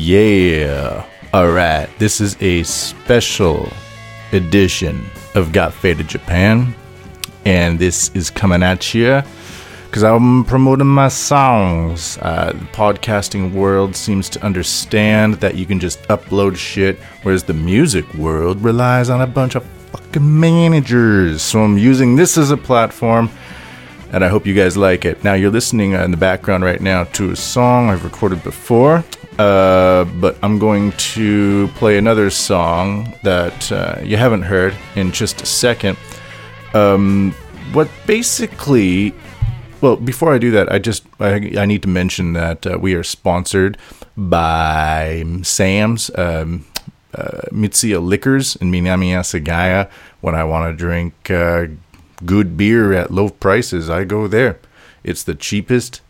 Yeah. All right. This is a special edition of Got Faded Japan. And this is coming at you because I'm promoting my songs. Uh, the podcasting world seems to understand that you can just upload shit, whereas the music world relies on a bunch of fucking managers. So I'm using this as a platform, and I hope you guys like it. Now, you're listening in the background right now to a song I've recorded before. Uh, but I'm going to play another song that uh, you haven't heard in just a second. Um, what basically well, before I do that, I just I, I need to mention that uh, we are sponsored by Sam's um, uh, Mitsuya Liquors in Minami Asagaya. When I want to drink uh, good beer at low prices, I go there. It's the cheapest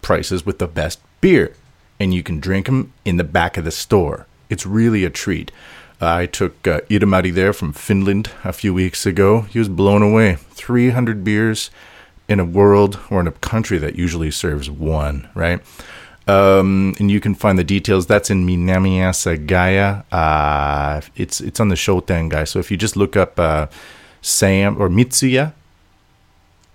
prices with the best beer, and you can drink them in the back of the store. It's really a treat. I took uh, Itamari there from Finland a few weeks ago. He was blown away. 300 beers in a world or in a country that usually serves one, right? Um, and you can find the details. That's in Minami Asagaya. Uh, it's it's on the shotengai. So if you just look up uh, Sam or Mitsuya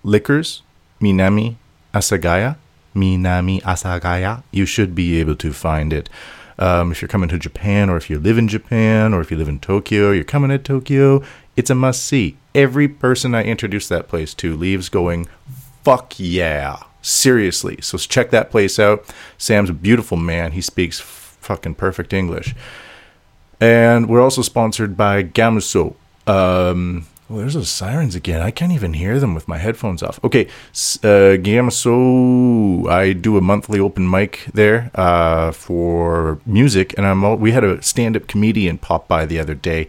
Liquors, Minami Asagaya, Minami Asagaya, you should be able to find it. Um, if you're coming to Japan, or if you live in Japan, or if you live in Tokyo, you're coming to Tokyo, it's a must see. Every person I introduce that place to leaves going, fuck yeah. Seriously. So check that place out. Sam's a beautiful man. He speaks fucking perfect English. And we're also sponsored by Gamuso. Um, well, there's those sirens again. I can't even hear them with my headphones off. Okay, uh, Gamuso. I do a monthly open mic there uh, for music, and I'm all, we had a stand-up comedian pop by the other day,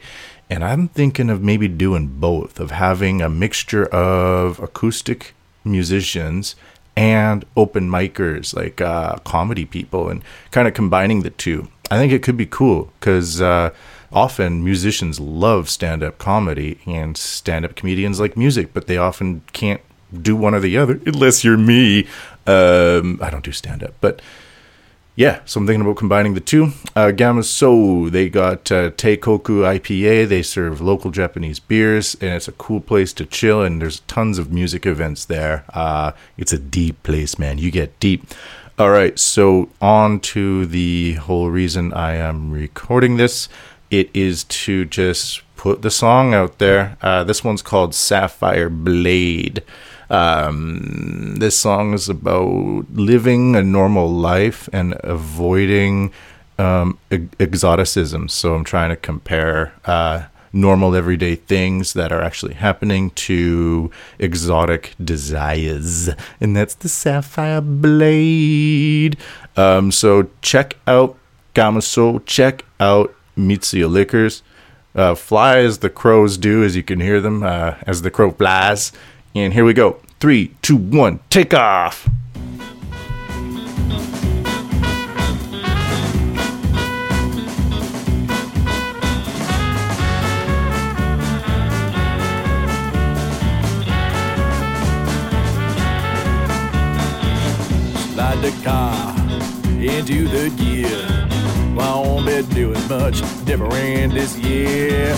and I'm thinking of maybe doing both, of having a mixture of acoustic musicians and open micers, like uh, comedy people, and kind of combining the two. I think it could be cool because uh, often musicians love stand up comedy and stand up comedians like music, but they often can't do one or the other unless you're me. Um, I don't do stand up, but yeah, so I'm thinking about combining the two. Uh, Gamuso, they got uh, Teikoku IPA. They serve local Japanese beers, and it's a cool place to chill. And there's tons of music events there. Uh, it's a deep place, man. You get deep. All right, so on to the whole reason I am recording this. It is to just put the song out there. Uh, this one's called Sapphire Blade. Um, this song is about living a normal life and avoiding um, exoticism. So I'm trying to compare uh, normal everyday things that are actually happening to exotic desires. And that's the Sapphire Blade. Um, so check out Gamuso, check out Mitsuya Liquors. Uh, fly as the crows do, as you can hear them, uh, as the crow flies. And here we go. Three, two, one, take off. Slide the car into the gear. I won't be doing much different this year.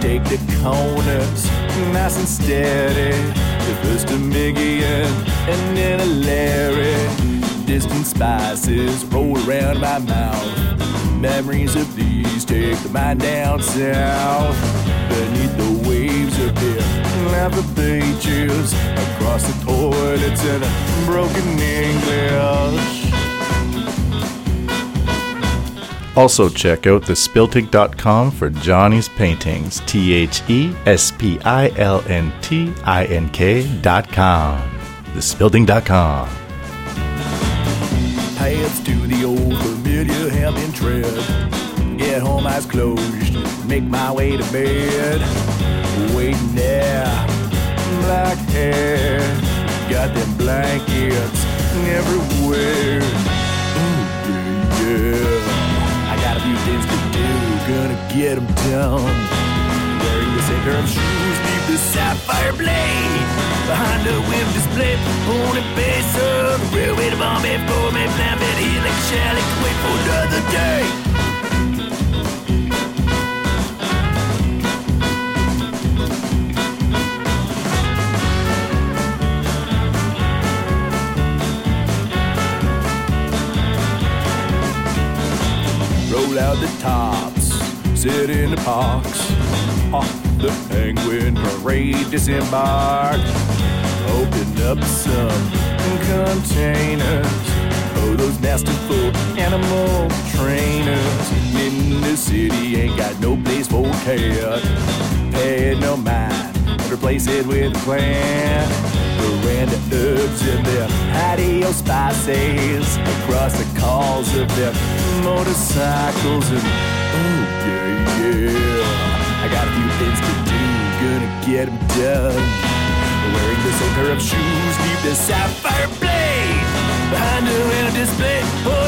Take the corners nice and steady. The first a Miggy and, then a Larry. Distant spices roll around my mouth. Memories of these take the mind down south. Beneath the waves of beer, the pages across the toilets in broken English. Also, check out thespiltink.com for Johnny's paintings. T H E S P I L N T I N K.com. Thespiltink.com. Paths to the old familiar helping tread. Get home, eyes closed, make my way to bed. Waiting there, black hair, got them blankets everywhere. Ooh, yeah, things to do, gonna get them done. Wearing the same pair of shoes, leave the sapphire blade behind the whip display. On a base of the railway to bomb before me, plan it here like wait for another day. Tops, sit in the box. Off ah, the penguin parade disembark. Open up some containers. Oh, those masterful animal trainers in the city ain't got no place for cat. Pay no mind, replace it with a plan. Veranda herbs and their patio spices across the calls of their motorcycles and oh yeah yeah. I got a few things to do, gonna get get 'em done. Wearing the same pair of shoes, keep the sapphire blade behind her in a display. Holding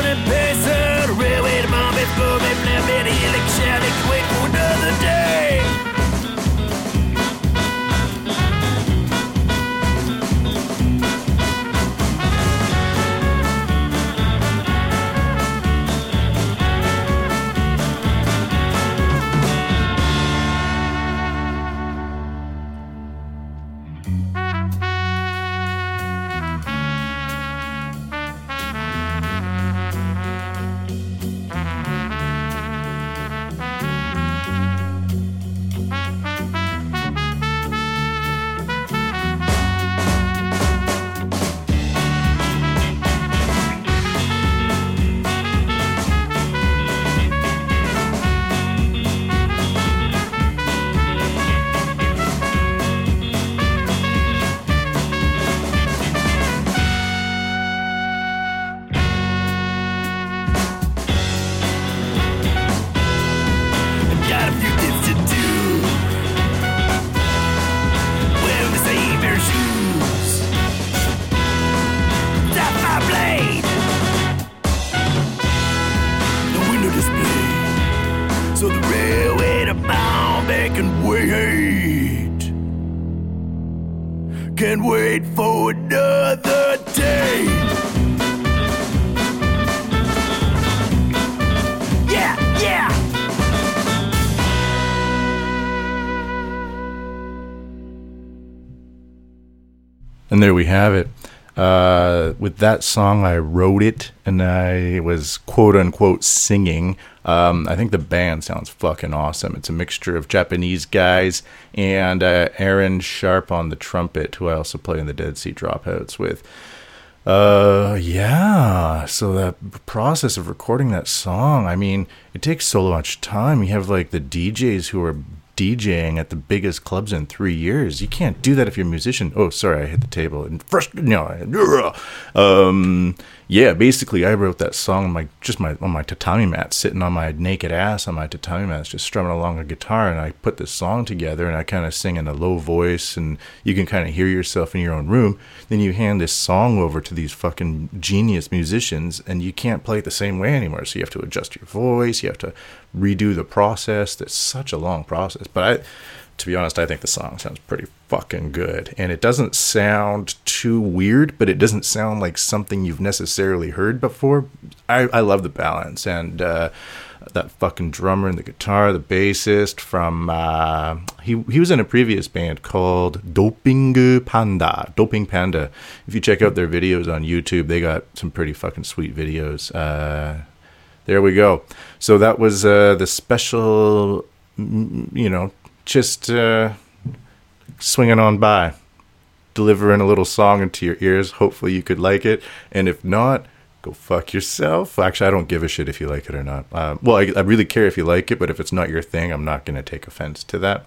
And there we have it. Uh, with that song, I wrote it and I was quote unquote singing. Um, I think the band sounds fucking awesome. It's a mixture of Japanese guys and uh, Aaron Sharp on the trumpet, who I also play in the Dead Sea Dropouts with. Uh, yeah. So that process of recording that song, I mean, it takes so much time. You have like the DJs who are DJing at the biggest clubs in three years. You can't do that if you're a musician. Oh, sorry, I hit the table and first, no, um, yeah. Basically, I wrote that song on my just my on my tatami mat, sitting on my naked ass on my tatami mat, just strumming along a guitar, and I put this song together, and I kind of sing in a low voice, and you can kind of hear yourself in your own room. Then you hand this song over to these fucking genius musicians, and you can't play it the same way anymore. So you have to adjust your voice, you have to redo the process. That's such a long process, but I to be honest, I think the song sounds pretty fucking good. And it doesn't sound too weird, but it doesn't sound like something you've necessarily heard before. I, I love the balance and uh, that fucking drummer and the guitar, the bassist from uh, he he was in a previous band called Doping Panda. Doping Panda. If you check out their videos on YouTube, they got some pretty fucking sweet videos. Uh, there we go. So that was uh, the special, mm, you know, just uh, swinging on by, delivering a little song into your ears. Hopefully, you could like it, and if not, go fuck yourself. Actually, I don't give a shit if you like it or not. Uh, well, I, I really care if you like it, but if it's not your thing, I'm not gonna take offense to that,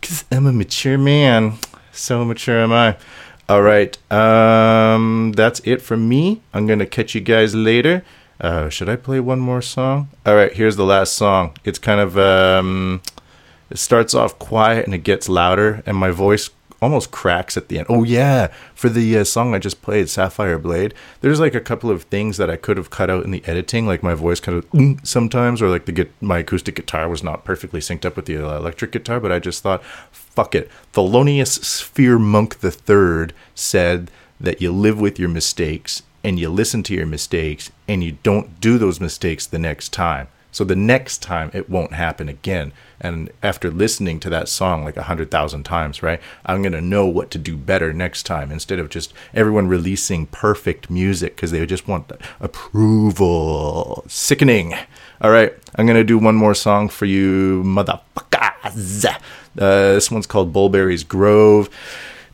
because I'm a mature man. So mature am I. All right, um, that's it from me. I'm gonna catch you guys later. Uh, should I play one more song? All right, here's the last song. It's kind of um, it starts off quiet and it gets louder, and my voice almost cracks at the end. Oh yeah, for the uh, song I just played, Sapphire Blade. There's like a couple of things that I could have cut out in the editing, like my voice kind of mm, sometimes, or like the my acoustic guitar was not perfectly synced up with the uh, electric guitar. But I just thought, fuck it. Thelonious Sphere Monk the Third said that you live with your mistakes and you listen to your mistakes and you don't do those mistakes the next time. So the next time it won't happen again. And after listening to that song like a hundred thousand times, right, I'm gonna know what to do better next time instead of just everyone releasing perfect music because they just want approval. Sickening. All right, I'm gonna do one more song for you, motherfuckers. Uh, this one's called Bullberry's Grove.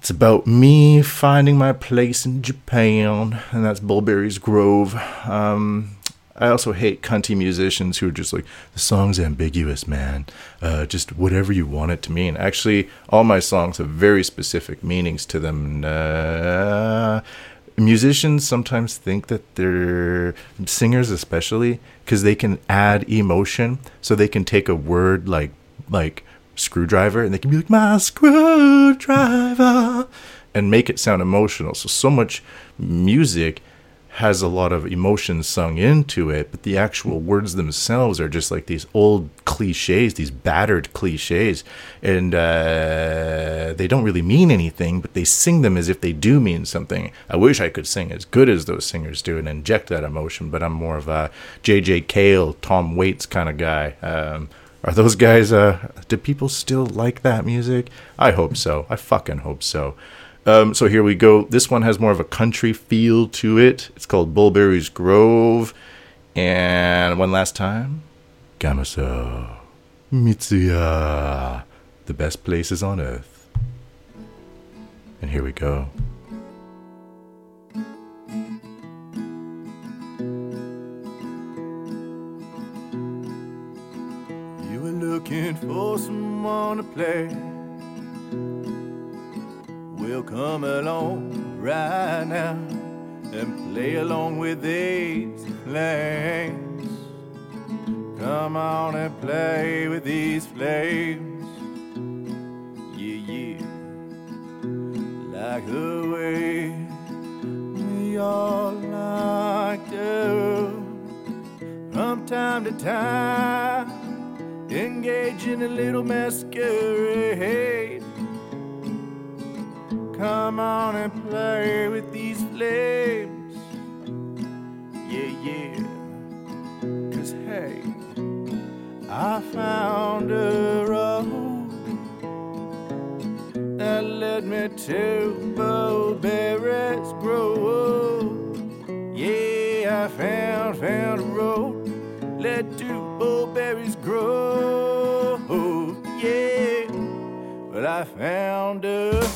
It's about me finding my place in Japan, and that's Bulberry's Grove. Um, I also hate cunty musicians who are just like, the song's ambiguous, man. Uh, just whatever you want it to mean. Actually, all my songs have very specific meanings to them. Uh, musicians sometimes think that they're singers, especially because they can add emotion. So they can take a word like like screwdriver and they can be like my screwdriver and make it sound emotional. So so much music has a lot of emotion sung into it but the actual words themselves are just like these old cliches these battered cliches and uh, they don't really mean anything but they sing them as if they do mean something. I wish i could sing as good as those singers do and inject that emotion but i'm more of a jj cale tom waits kind of guy um, are those guys, uh, do people still like that music? I hope so. I fucking hope so. Um, so here we go. This one has more of a country feel to it. It's called Bulberry's Grove. And one last time, Gamuso, Mitsuya, the best places on earth. And here we go. For someone to play. We'll come along right now and play along with these flames. Come on and play with these flames. Yeah, yeah. Like the way we all like to from time to time engage in a little masquerade. Come on and play with these flames. Yeah, yeah. Cause hey, I found a road that led me to Bowberry's Grove. Yeah, I found, found I found a.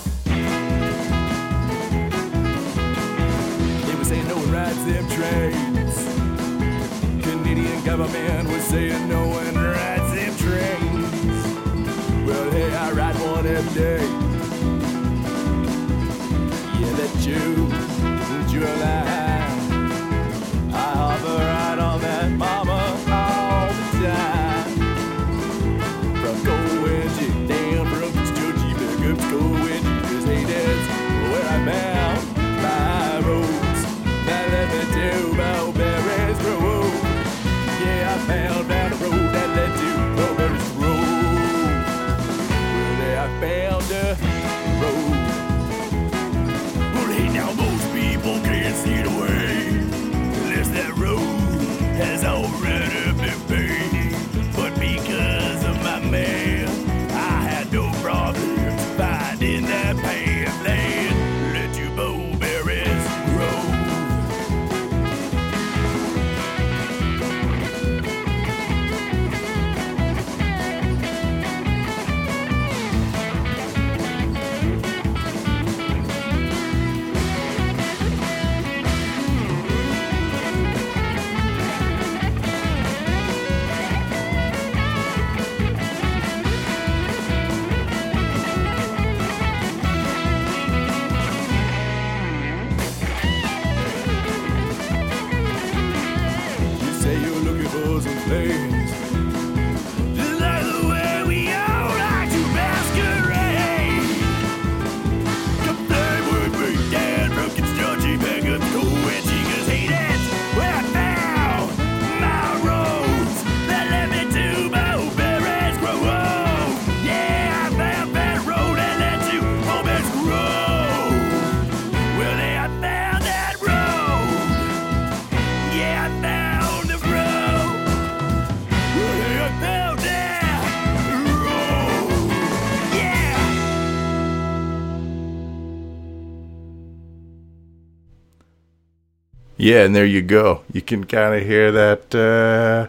Yeah, and there you go. You can kind of hear that. Uh,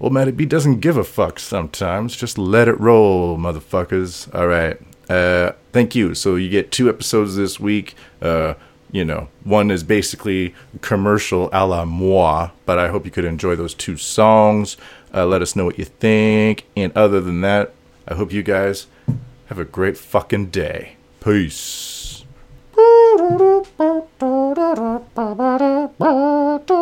old Matty B doesn't give a fuck sometimes. Just let it roll, motherfuckers. All right. Uh, thank you. So you get two episodes this week. Uh, you know, one is basically commercial a la moi, but I hope you could enjoy those two songs. Uh, let us know what you think. And other than that, I hope you guys have a great fucking day. Peace. Ba-da-ba-ba-da-ba-da.